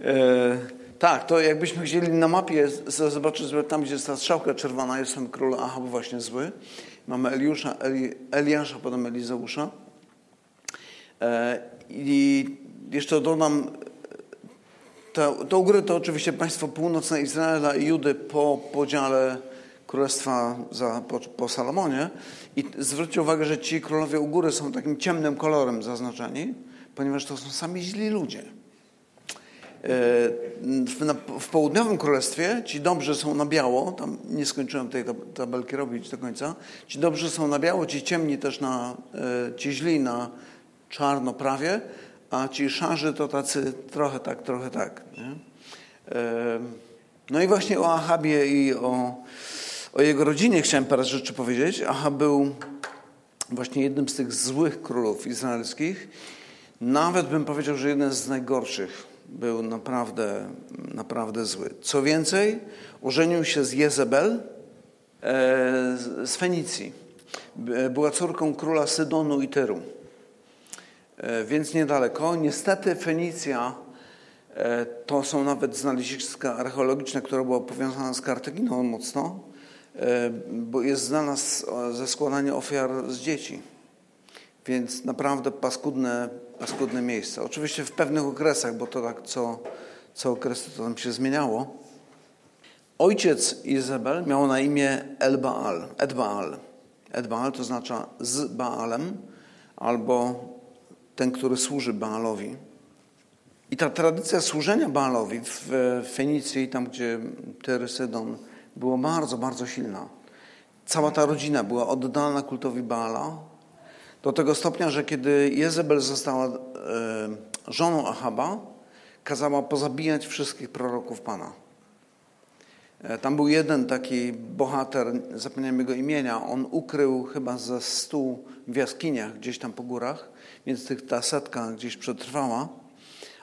E, tak, to jakbyśmy chcieli na mapie zobaczyć, tam, gdzie jest ta strzałka czerwona, jest ten król Ahab właśnie zły. Mamy Eliusza, Eli, Eliasza, potem Elizeusza. E, I jeszcze dodam, to, to u góry to oczywiście państwo północne Izraela i Judy po podziale królestwa za, po, po Salomonie. I zwróćcie uwagę, że ci królowie u góry są takim ciemnym kolorem zaznaczeni, ponieważ to są sami źli ludzie. E, w, na, w, południowym królestwie ci dobrzy są na biało, tam nie skończyłem tej tabelki robić do końca, ci dobrzy są na biało, ci ciemni też na, e, ci źli na czarno prawie, a ci szarzy to tacy trochę tak, trochę tak. Nie? E, no i właśnie o Ahabie i o, o jego rodzinie chciałem parę rzeczy powiedzieć. Ahab był właśnie jednym z tych złych królów izraelskich. Nawet bym powiedział, że jeden z najgorszych. Był naprawdę, naprawdę zły. Co więcej, ożenił się z Jezebel e, z Fenicji. Była córką króla Sydonu i Tyru. E, więc niedaleko. Niestety Fenicja e, to są nawet znaleziska archeologiczne, która była powiązana z Kartaginą mocno, bo jest znana ze składania ofiar z dzieci. Więc naprawdę paskudne, paskudne miejsce. Oczywiście w pewnych okresach, bo to tak co, co okresy to tam się zmieniało. Ojciec Izabel miał na imię Elbaal, Edbaal. Edbaal to znaczy z Baalem albo ten, który służy Baalowi. I ta tradycja służenia Baalowi w Fenicji, tam gdzie Tyry, Sydon, była bardzo, bardzo silna. Cała ta rodzina była oddana kultowi Baala do tego stopnia, że kiedy Jezebel została e, żoną Ahaba, kazała pozabijać wszystkich proroków Pana. E, tam był jeden taki bohater, zapomniałem jego imienia, on ukrył chyba ze stu w jaskiniach gdzieś tam po górach więc tych, ta setka gdzieś przetrwała.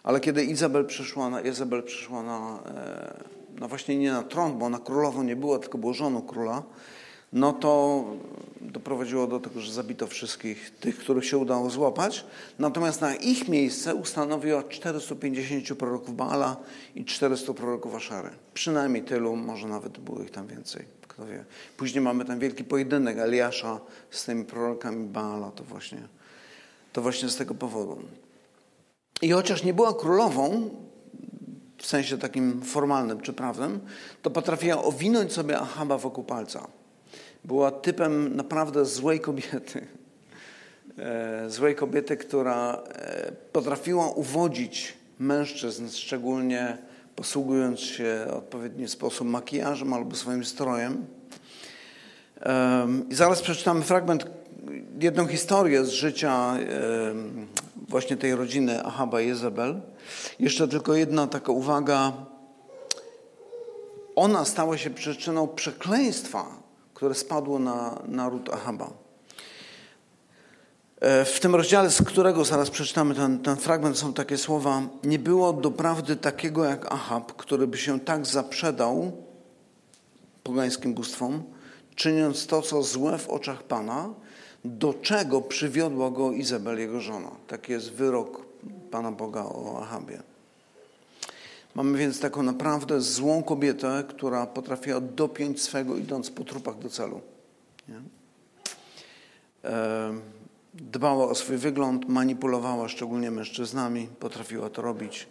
Ale kiedy Izabel przyszła na, Izabel przyszła na, e, no właśnie nie na tron, bo ona królową nie była, tylko było żoną króla, no to doprowadziło do tego, że zabito wszystkich tych, których się udało złapać. Natomiast na ich miejsce ustanowiła 450 proroków Baala i 400 proroków Aszary. Przynajmniej tylu, może nawet było ich tam więcej. Kto wie. Później mamy tam wielki pojedynek Eliasza z tymi prorokami Baala, to właśnie to właśnie z tego powodu. I chociaż nie była królową, w sensie takim formalnym czy prawnym, to potrafiła owinąć sobie Ahaba wokół palca. Była typem naprawdę złej kobiety. E, złej kobiety, która e, potrafiła uwodzić mężczyzn, szczególnie posługując się w odpowiedni sposób makijażem albo swoim strojem. I zaraz przeczytamy fragment, jedną historię z życia właśnie tej rodziny Ahaba i Jezebel. Jeszcze tylko jedna taka uwaga. Ona stała się przyczyną przekleństwa, które spadło na naród Ahaba. E, w tym rozdziale, z którego zaraz przeczytamy ten, ten fragment, są takie słowa: Nie było doprawdy takiego jak Ahab, który by się tak zaprzedał pogańskim bóstwom, czyniąc to, co złe w oczach Pana, do czego przywiodła go Izabel, jego żona. Taki jest wyrok Pana Boga o Ahabie. Mamy więc taką naprawdę złą kobietę, która potrafiła dopiąć swego, idąc po trupach do celu. Nie? Dbała o swój wygląd, manipulowała szczególnie mężczyznami, potrafiła to robić.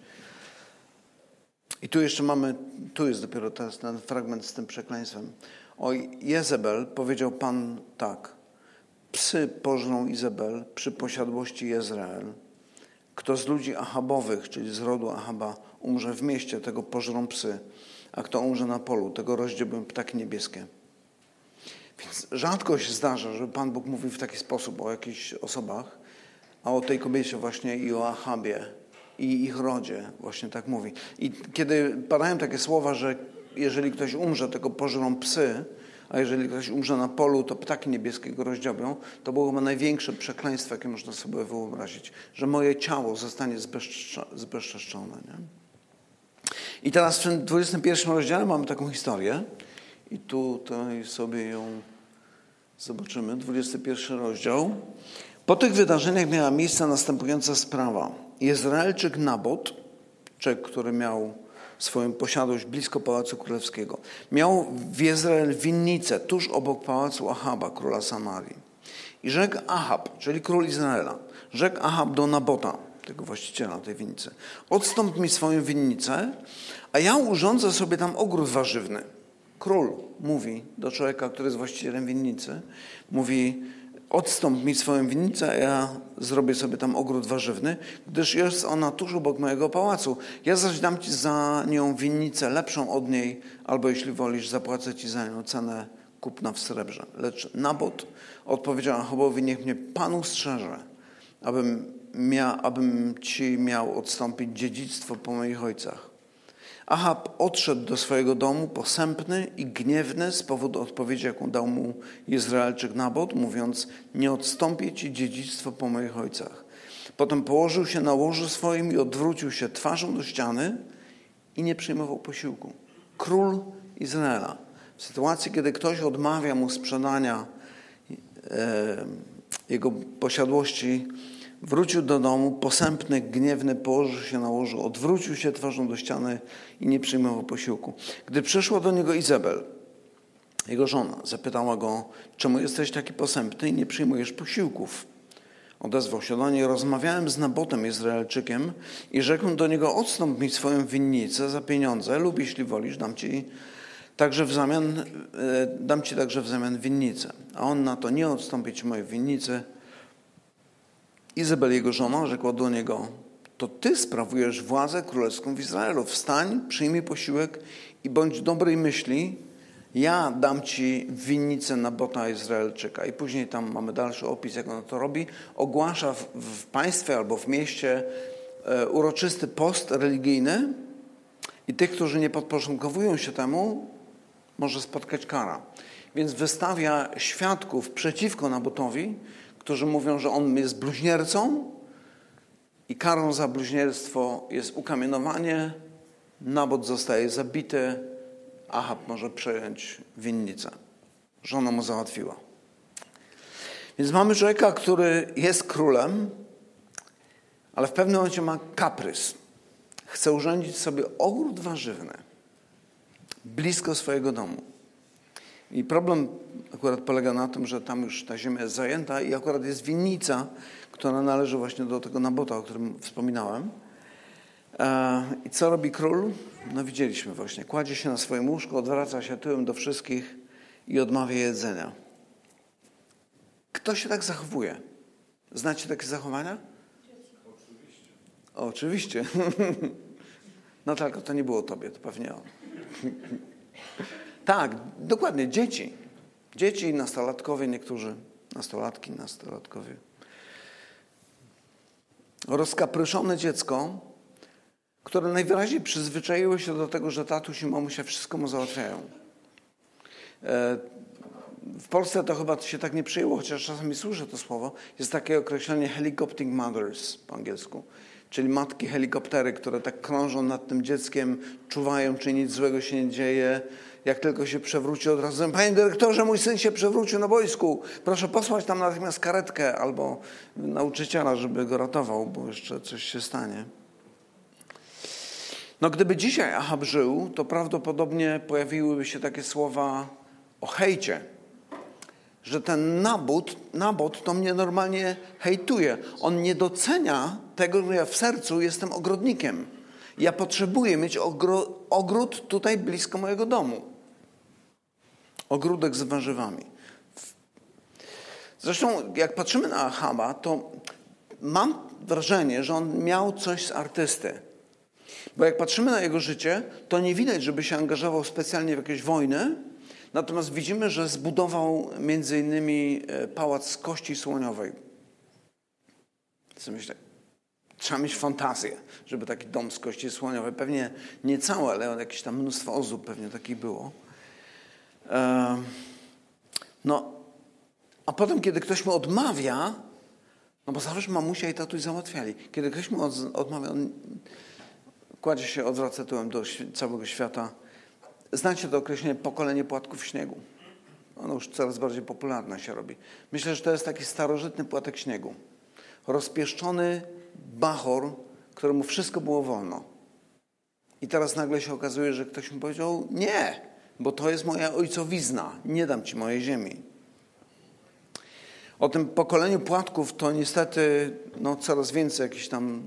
I tu jeszcze mamy, tu jest dopiero teraz ten fragment z tym przekleństwem. O Jezebel powiedział Pan tak. Psy pożrą Izabel przy posiadłości Jezreel. Kto z ludzi Ahabowych, czyli z rodu Ahaba, umrze w mieście, tego pożrą psy, a kto umrze na polu, tego rozdziobią ptaki niebieskie. Więc rzadko się zdarza, że Pan Bóg mówi w taki sposób o jakichś osobach, a o tej kobiecie właśnie i o Ahabie i ich rodzie właśnie tak mówi. I kiedy padają takie słowa, że jeżeli ktoś umrze, tego pożrą psy, a jeżeli ktoś umrze na polu, to ptaki niebieskie go rozdziobią, to było chyba największe przekleństwo, jakie można sobie wyobrazić, że moje ciało zostanie zbezczeszczone. Nie? I teraz w tym 21 rozdziale mamy taką historię i tutaj sobie ją zobaczymy. 21 rozdział. Po tych wydarzeniach miała miejsce następująca sprawa. Izraelczyk Nabot człowiek, który miał swoją posiadłość blisko Pałacu Królewskiego. Miał w Izrael winnicę tuż obok Pałacu Ahaba, króla Samarii. I rzekł Ahab, czyli król Izraela, rzekł Ahab do Nabota, tego właściciela tej winnicy, odstąp mi swoją winnicę, a ja urządzę sobie tam ogród warzywny. Król mówi do człowieka, który jest właścicielem winnicy, mówi, odstąp mi swoją winnicę, a ja zrobię sobie tam ogród warzywny, gdyż jest ona tuż obok mojego pałacu. Ja zaś dam ci za nią winnicę lepszą od niej, albo jeśli wolisz, zapłacę ci za nią cenę kupna w srebrze. Lecz Nabot odpowiedział Achabowi, niech mnie Panu strzeże, abym, mia, abym ci miał odstąpić dziedzictwo po moich ojcach. Ahab odszedł do swojego domu posępny i gniewny z powodu odpowiedzi, jaką dał mu Izraelczyk Nabot, mówiąc, nie odstąpię ci dziedzictwo po moich ojcach. Potem położył się na łożu swoim i odwrócił się twarzą do ściany i nie przyjmował posiłku. Król Izraela. W sytuacji, kiedy ktoś odmawia mu sprzedania e, jego posiadłości, Wrócił do domu, posępny, gniewny, położył się na łożu, odwrócił się twarzą do ściany i nie przyjmował posiłku. Gdy przyszła do niego Izabel, jego żona, zapytała go, czemu jesteś taki posępny i nie przyjmujesz posiłków? Odezwał się do niej, rozmawiałem z Nabotem Izraelczykiem i rzekł do niego, odstąp mi swoją winnicę za pieniądze lub jeśli wolisz, dam ci także w zamian, e, dam ci także w zamian winnicę. A on na to, nie odstąpić mojej winnicy, Izabel, jego żona, rzekła do niego, to ty sprawujesz władzę królewską w Izraelu. Wstań, przyjmij posiłek i bądź dobrej myśli, ja dam ci winnicę na bota Izraelczyka. I później tam mamy dalszy opis, jak ona to robi. Ogłasza w, w państwie albo w mieście e, uroczysty post religijny i tych, którzy nie podporządkowują się temu, może spotkać kara. Więc wystawia świadków przeciwko Nabotowi, którzy mówią, że on jest bluźniercą i karą za bluźnierstwo jest ukamienowanie, Nabot zostaje zabity, Ahab może przejąć winnicę. Żona mu załatwiła. Więc mamy człowieka, który jest królem, ale w pewnym momencie ma kaprys. Chce urządzić sobie ogród warzywny blisko swojego domu. I problem akurat polega na tym, że tam już ta ziemia jest zajęta i akurat jest winnica, która należy właśnie do tego Nabota, o którym wspominałem. E, I co robi król? No widzieliśmy właśnie. Kładzie się na swoim łóżku, odwraca się tyłem do wszystkich i odmawia jedzenia. Kto się tak zachowuje? Znacie takie zachowania? Oczywiście. Oczywiście. No tak, to nie było tobie, to pewnie on. Tak, dokładnie, dzieci. Dzieci, nastolatkowie, niektórzy, nastolatki, nastolatkowie. Rozkapryszone dziecko, które najwyraźniej przyzwyczaiło się do tego, że tatuś i mamusia wszystko mu załatwiają. E, w Polsce to chyba się tak nie przyjęło, chociaż czasami słyszę to słowo. Jest takie określenie helicoptering mothers po angielsku, czyli matki helikoptery, które tak krążą nad tym dzieckiem, czuwają, czy nic złego się nie dzieje, jak tylko się przewróci od razu, panie dyrektorze, mój syn się przewrócił na boisku, proszę posłać tam natychmiast karetkę albo nauczyciela, żeby go ratował, bo jeszcze coś się stanie. No gdyby dzisiaj Ahab żył, to prawdopodobnie pojawiłyby się takie słowa o hejcie, że ten nabót, nabot to mnie normalnie hejtuje. On nie docenia tego, że ja w sercu jestem ogrodnikiem. Ja potrzebuję mieć ogród tutaj blisko mojego domu. Ogródek z warzywami. Zresztą, jak patrzymy na Ahaba, to mam wrażenie, że on miał coś z artysty. Bo jak patrzymy na jego życie, to nie widać, żeby się angażował specjalnie w jakieś wojny, natomiast widzimy, że zbudował między innymi e, pałac z kości słoniowej. Co myślę, Trzeba mieć fantazję, żeby taki dom z kości słoniowej, pewnie nie cały, ale jakieś tam mnóstwo ozdób pewnie takich było. No, a potem, kiedy ktoś mu odmawia, no bo zawsze mamusia i tatuś załatwiali. Kiedy ktoś mu odmawia, on kładzie się, odwraca tyłem do całego świata. Znacie to określenie pokolenie płatków śniegu. Ono już coraz bardziej popularne się robi. Myślę, że to jest taki starożytny płatek śniegu. Rozpieszczony bachor, któremu wszystko było wolno. I teraz nagle się okazuje, że ktoś mi powiedział: Nie, bo to jest moja ojcowizna, nie dam ci mojej ziemi. O tym pokoleniu płatków to niestety no, coraz więcej jakichś tam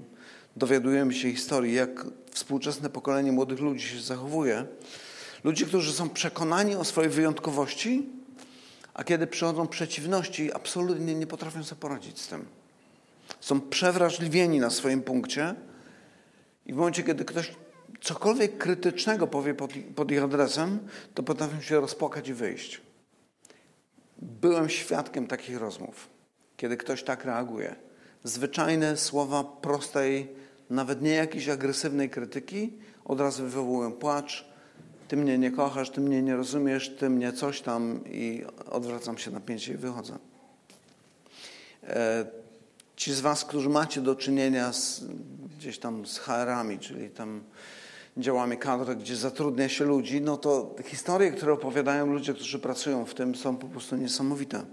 dowiadujemy się historii, jak współczesne pokolenie młodych ludzi się zachowuje. Ludzi, którzy są przekonani o swojej wyjątkowości, a kiedy przychodzą przeciwności, absolutnie nie potrafią sobie poradzić z tym. Są przewrażliwieni na swoim punkcie i w momencie, kiedy ktoś cokolwiek krytycznego powie pod, pod ich adresem, to potrafią się rozpłakać i wyjść. Byłem świadkiem takich rozmów, kiedy ktoś tak reaguje. Zwyczajne słowa prostej, nawet nie jakiejś agresywnej krytyki, od razu wywołują płacz. Ty mnie nie kochasz, ty mnie nie rozumiesz, ty mnie coś tam i odwracam się na pięcie i wychodzę. Ci z Was, którzy macie do czynienia z, gdzieś tam z HR-ami, czyli tam działami kadr, gdzie zatrudnia się ludzi, no to historie, które opowiadają ludzie, którzy pracują w tym, są po prostu niesamowite.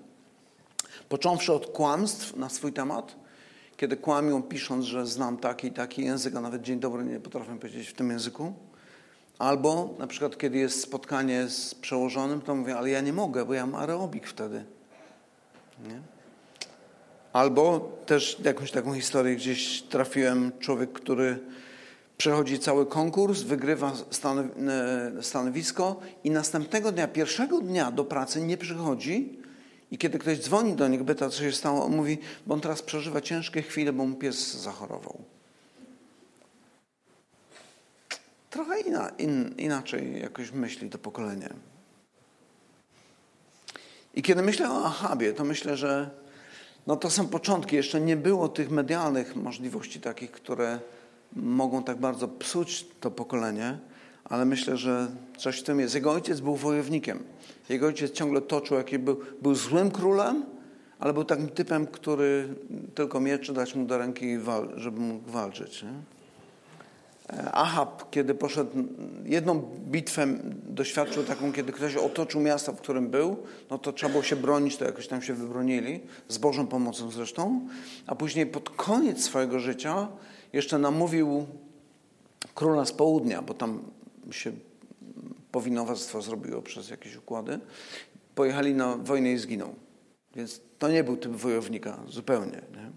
Począwszy od kłamstw na swój temat, kiedy kłamią pisząc, że znam taki i taki język, a nawet dzień dobry nie potrafię powiedzieć w tym języku. Albo na przykład, kiedy jest spotkanie z przełożonym, to mówię, ale ja nie mogę, bo ja mam aerobik wtedy. Nie? Albo też jakąś taką historię gdzieś trafiłem, człowiek, który przechodzi cały konkurs, wygrywa e, stanowisko i następnego dnia, pierwszego dnia do pracy nie przychodzi i kiedy ktoś dzwoni do niego, pyta, co się stało, on mówi, bo on teraz przeżywa ciężkie chwile, bo mu pies zachorował. Trochę inna, in, inaczej jakoś myśli to pokolenie. I kiedy myślę o Ahabie, to myślę, że no to są początki. Jeszcze nie było tych medialnych możliwości takich, które mogą tak bardzo psuć to pokolenie, ale myślę, że coś w tym jest. Jego ojciec był wojownikiem. Jego ojciec ciągle toczył, jaki był, był złym królem, ale był takim typem, który tylko mieczy dać mu do ręki, żeby mógł walczyć. Nie? Ahab, kiedy poszedł, jedną bitwę doświadczył taką, kiedy ktoś otoczył miasto, w którym był, no to trzeba było się bronić, to jakoś tam się wybronili, z Bożą pomocą zresztą, a później pod koniec swojego życia jeszcze namówił króla z południa, bo tam się powinowactwo zrobiło przez jakieś układy, pojechali na wojnę i zginął. Więc to nie był typ wojownika zupełnie. Nie?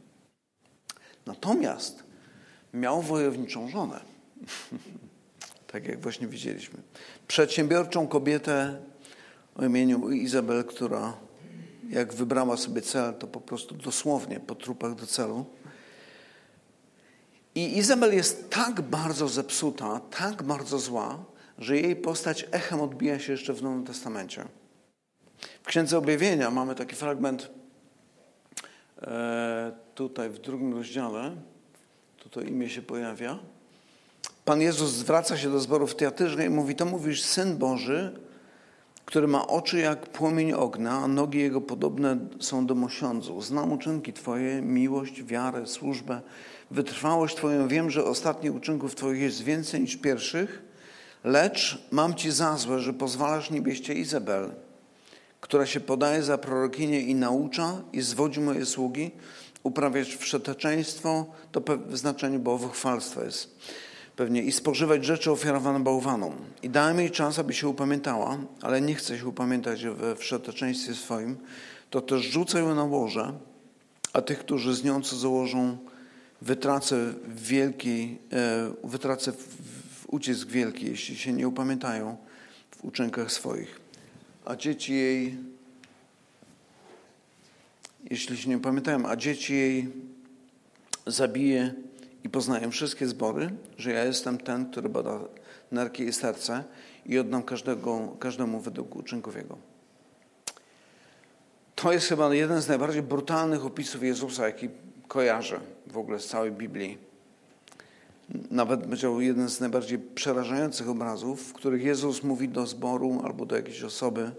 Natomiast miał wojowniczą żonę. tak jak właśnie widzieliśmy. Przedsiębiorczą kobietę o imieniu Izabel, która jak wybrała sobie cel, to po prostu dosłownie po trupach do celu. I Izabel jest tak bardzo zepsuta, tak bardzo zła, że jej postać echem odbija się jeszcze w Nowym Testamencie. W Księdze Objawienia mamy taki fragment e, tutaj w drugim rozdziale. Tu to imię się pojawia. Pan Jezus zwraca się do zboru w Teatyrze i mówi, to mówisz Syn Boży, który ma oczy jak płomień ognia, a nogi Jego podobne są do mosiądzu. Znam uczynki Twoje, miłość, wiarę, służbę, wytrwałość Twoją. Wiem, że ostatnich uczynków Twoich jest więcej niż pierwszych, lecz mam Ci za złe, że pozwalasz niebieście Izabel, która się podaje za prorokinię i naucza i zwodzi moje sługi, uprawiać wszeteczeństwo, to w znaczeniu bałwochwalstwa jest pewnie i spożywać rzeczy ofiarowane bałwanom. I dałem jej czas, aby się upamiętała, ale nie chce się upamiętać we wszeteczeństwie swoim, to też rzucę ją na łoże, a tych, którzy z nią co założą, wytracę wielki, e, wytracę w ucisk wielki, jeśli się nie upamiętają w uczynkach swoich. A dzieci jej, jeśli się nie pamiętają, a dzieci jej zabije i poznają wszystkie zbory, że ja jestem ten, który bada nerki i serce i oddam każdego, każdemu według uczynków Jego. To jest chyba jeden z najbardziej brutalnych opisów Jezusa, jaki kojarzę w ogóle z całej Biblii. Nawet powiedział jeden z najbardziej przerażających obrazów, w których Jezus mówi do zboru albo do jakiejś osoby,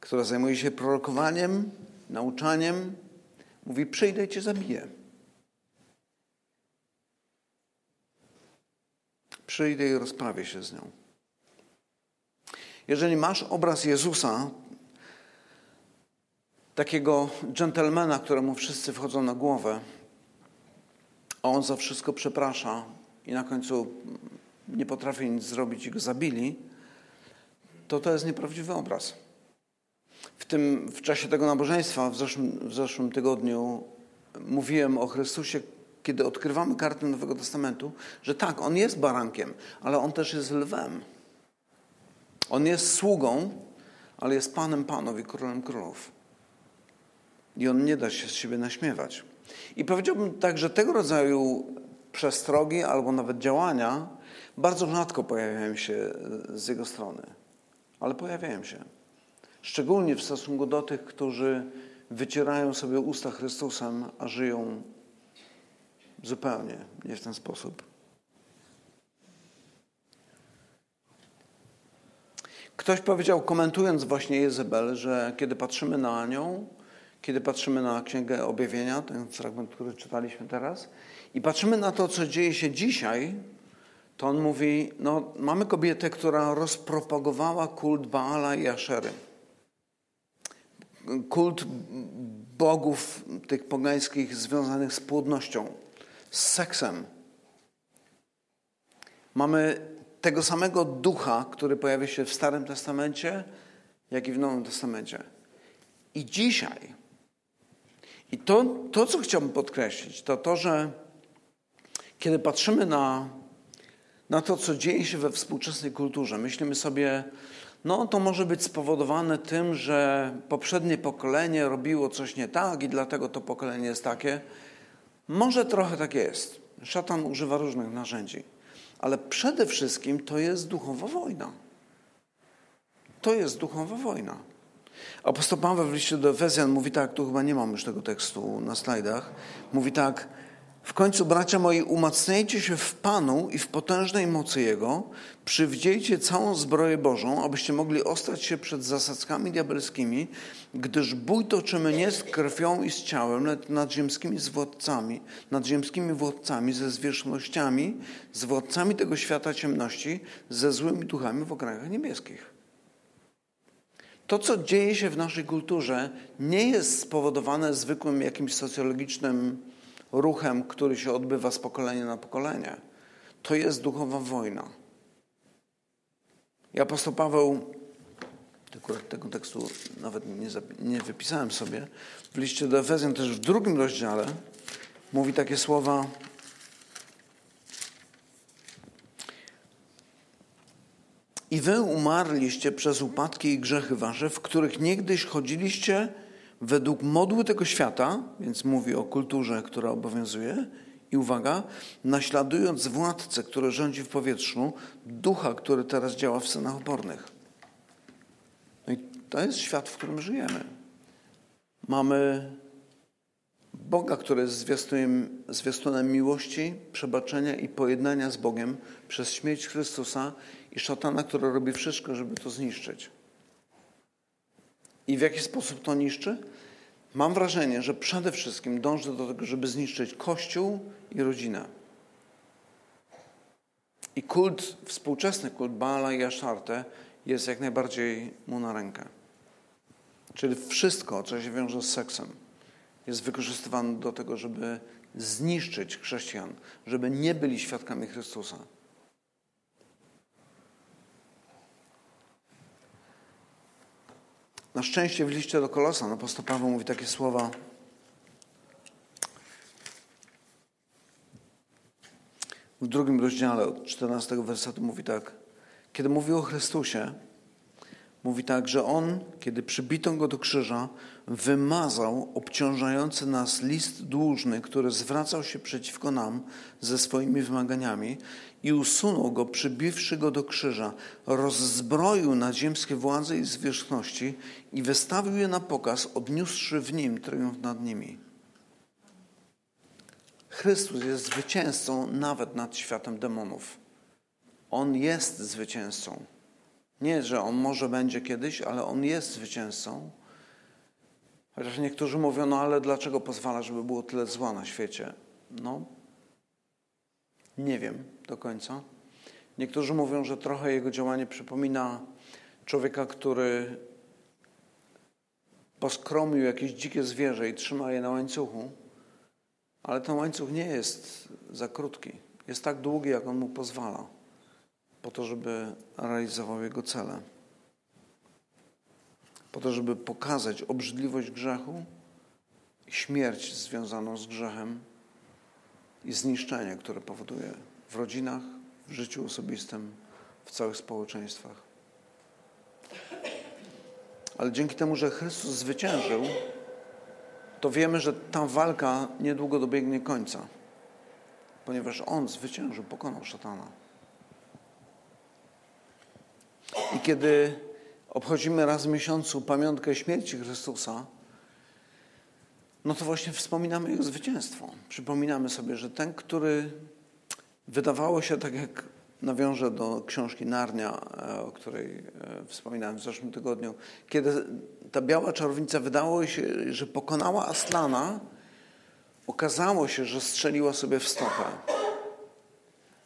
która zajmuje się prorokowaniem, nauczaniem, mówi: Przyjdę i cię zabiję. Przyjdę i rozprawię się z nią. Jeżeli masz obraz Jezusa, takiego dżentelmena, któremu wszyscy wchodzą na głowę, a on za wszystko przeprasza i na końcu nie potrafi nic zrobić i go zabili, to to jest nieprawdziwy obraz. W, tym, w czasie tego nabożeństwa w zeszłym, w zeszłym tygodniu mówiłem o Chrystusie, kiedy odkrywamy kartę Nowego Testamentu, że tak, On jest barankiem, ale On też jest lwem. On jest sługą, ale jest Panem Panów i Królem Królów. I On nie da się z siebie naśmiewać. I powiedziałbym tak, że tego rodzaju przestrogi albo nawet działania bardzo rzadko pojawiają się z Jego strony. Ale pojawiają się. Szczególnie w stosunku do tych, którzy wycierają sobie usta Chrystusem, a żyją zupełnie nie w ten sposób. Ktoś powiedział, komentując właśnie Jezebel, że kiedy patrzymy na nią, kiedy patrzymy na Księgę Objawienia, ten fragment, który czytaliśmy teraz, i patrzymy na to, co dzieje się dzisiaj, to on mówi, no mamy kobietę, która rozpropagowała kult Baala i Aszery. Kult bogów tych pogańskich związanych z płodnością, z seksem. Mamy tego samego ducha, który pojawia się w Starym Testamencie, jak i w Nowym Testamencie. I dzisiaj, i to, to co chciałbym podkreślić, to to, że kiedy patrzymy na, na to, co dzieje się we współczesnej kulturze, myślimy sobie, no to może być spowodowane tym, że poprzednie pokolenie robiło coś nie tak i dlatego to pokolenie jest takie. Może trochę tak jest. Szatan używa różnych narzędzi, ale przede wszystkim to jest duchowa wojna. To jest duchowa wojna. Apostoł Paweł w liście do Efezjan mówi tak, tu chyba nie mam już tego tekstu na slajdach, mówi tak, w końcu, bracia moi, umacniajcie się w Panu i w potężnej mocy Jego, przywdziejcie całą zbroję Bożą, abyście mogli ostać się przed zasadzkami diabelskimi, gdyż bój toczymy nie z krwią i z ciałem, lecz nad ziemskimi władcami, nad ziemskimi władcami, ze zwierzchnościami, z władcami tego świata ciemności, ze złymi duchami w okręgach niebieskich. To, co dzieje się w naszej kulturze, nie jest spowodowane zwykłym jakimś socjologicznym ruchem, który się odbywa z pokolenia na pokolenie. To jest duchowa wojna. I apostoł Paweł, tylko tego tekstu nawet nie, nie wypisałem sobie, w liście do Efezjan też w drugim rozdziale mówi takie słowa I wy umarliście przez upadki i grzechy wasze, w których niegdyś chodziliście według modły tego świata, więc mówi o kulturze, która obowiązuje, i uwaga, naśladując władcę, który rządzi w powietrzu, ducha, który teraz działa w synach opornych. No i to jest świat, w którym żyjemy. Mamy Boga, który jest zwiastunem, zwiastunem miłości, przebaczenia i pojednania z Bogiem przez śmierć Chrystusa i szatana, który robi wszystko, żeby to zniszczyć. I w jaki sposób to niszczy? Mam wrażenie, że przede wszystkim dąży do tego, żeby zniszczyć Kościół i rodzinę. I kult, współczesny kult Baala i Aszarte jest jak najbardziej mu na rękę. Czyli wszystko, co się wiąże z seksem, jest wykorzystywane do tego, żeby zniszczyć chrześcijan, żeby nie byli świadkami Chrystusa. Na szczęście w liście do Kolosa apostoł Paweł mówi takie słowa. W drugim rozdziale od 14 wersetu mówi tak. Kiedy mówi o Chrystusie, mówi tak, że On, kiedy przybito Go do krzyża, wymazał obciążający nas list dłużny, który zwracał się przeciwko nam ze swoimi wymaganiami i usunął go, przybiwszy go do krzyża, rozzbroił nadziemskie władze i zwierzchności i wystawił je na pokaz, odniósłszy w nim triumf nad nimi. Chrystus jest zwycięzcą nawet nad światem demonów. On jest zwycięzcą. Nie, że on może będzie kiedyś, ale on jest zwycięzcą. Chociaż niektórzy mówią, no ale dlaczego pozwala, żeby było tyle zła na świecie? No, nie wiem do końca. Niektórzy mówią, że trochę jego działanie przypomina człowieka, który poskromił jakieś dzikie zwierzę i trzyma je na łańcuchu, ale ten łańcuch nie jest za krótki. Jest tak długi, jak on mu pozwala. po to, żeby realizował Jego cele. Po to, żeby pokazać obrzydliwość grzechu śmierć związaną z grzechem i zniszczenie, które powoduje w rodzinach, w życiu osobistym, w całych społeczeństwach. Ale dzięki temu, że Chrystus zwyciężył, to wiemy, że ta walka niedługo dobiegnie końca, ponieważ On zwyciężył, pokonał szatana. I kiedy obchodzimy raz w miesiącu pamiątkę śmierci Chrystusa, no to właśnie wspominamy Jego zwycięstwo. Przypominamy sobie, że ten, który wydawało się, tak jak nawiążę do książki Narnia, e, o której e, wspominałem w zeszłym tygodniu, kiedy ta biała czarownica wydało się, że pokonała Aslana, okazało się, że strzeliła sobie w stopę.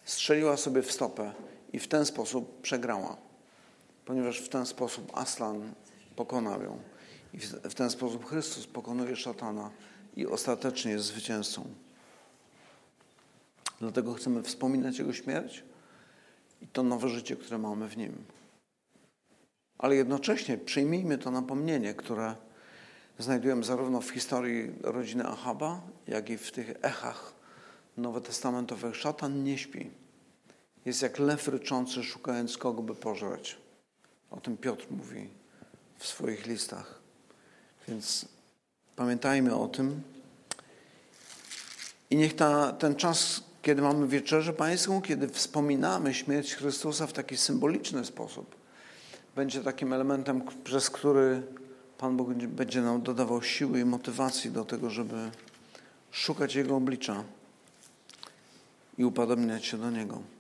Strzeliła sobie w stopę i w ten sposób przegrała, ponieważ w ten sposób Aslan pokonał ją. I w ten sposób Chrystus pokonuje szatana i ostatecznie jest zwycięzcą. Dlatego chcemy wspominać Jego śmierć i to nowe życie, które mamy w Nim. Ale jednocześnie przyjmijmy to napomnienie, które znajdujemy zarówno w historii rodziny Ahaba, jak i w tych echach nowotestamentowych. Szatan nie śpi. Jest jak lew ryczący, szukając kogo by pożreć. O tym Piotr mówi w swoich listach. Więc pamiętajmy o tym. I niech ta, ten czas, kiedy mamy wieczerzę pańską, kiedy wspominamy śmierć Chrystusa w taki symboliczny sposób, będzie takim elementem, przez który Pan Bóg będzie nam dodawał siły i motywacji do tego, żeby szukać Jego oblicza i upodobniać się do Niego.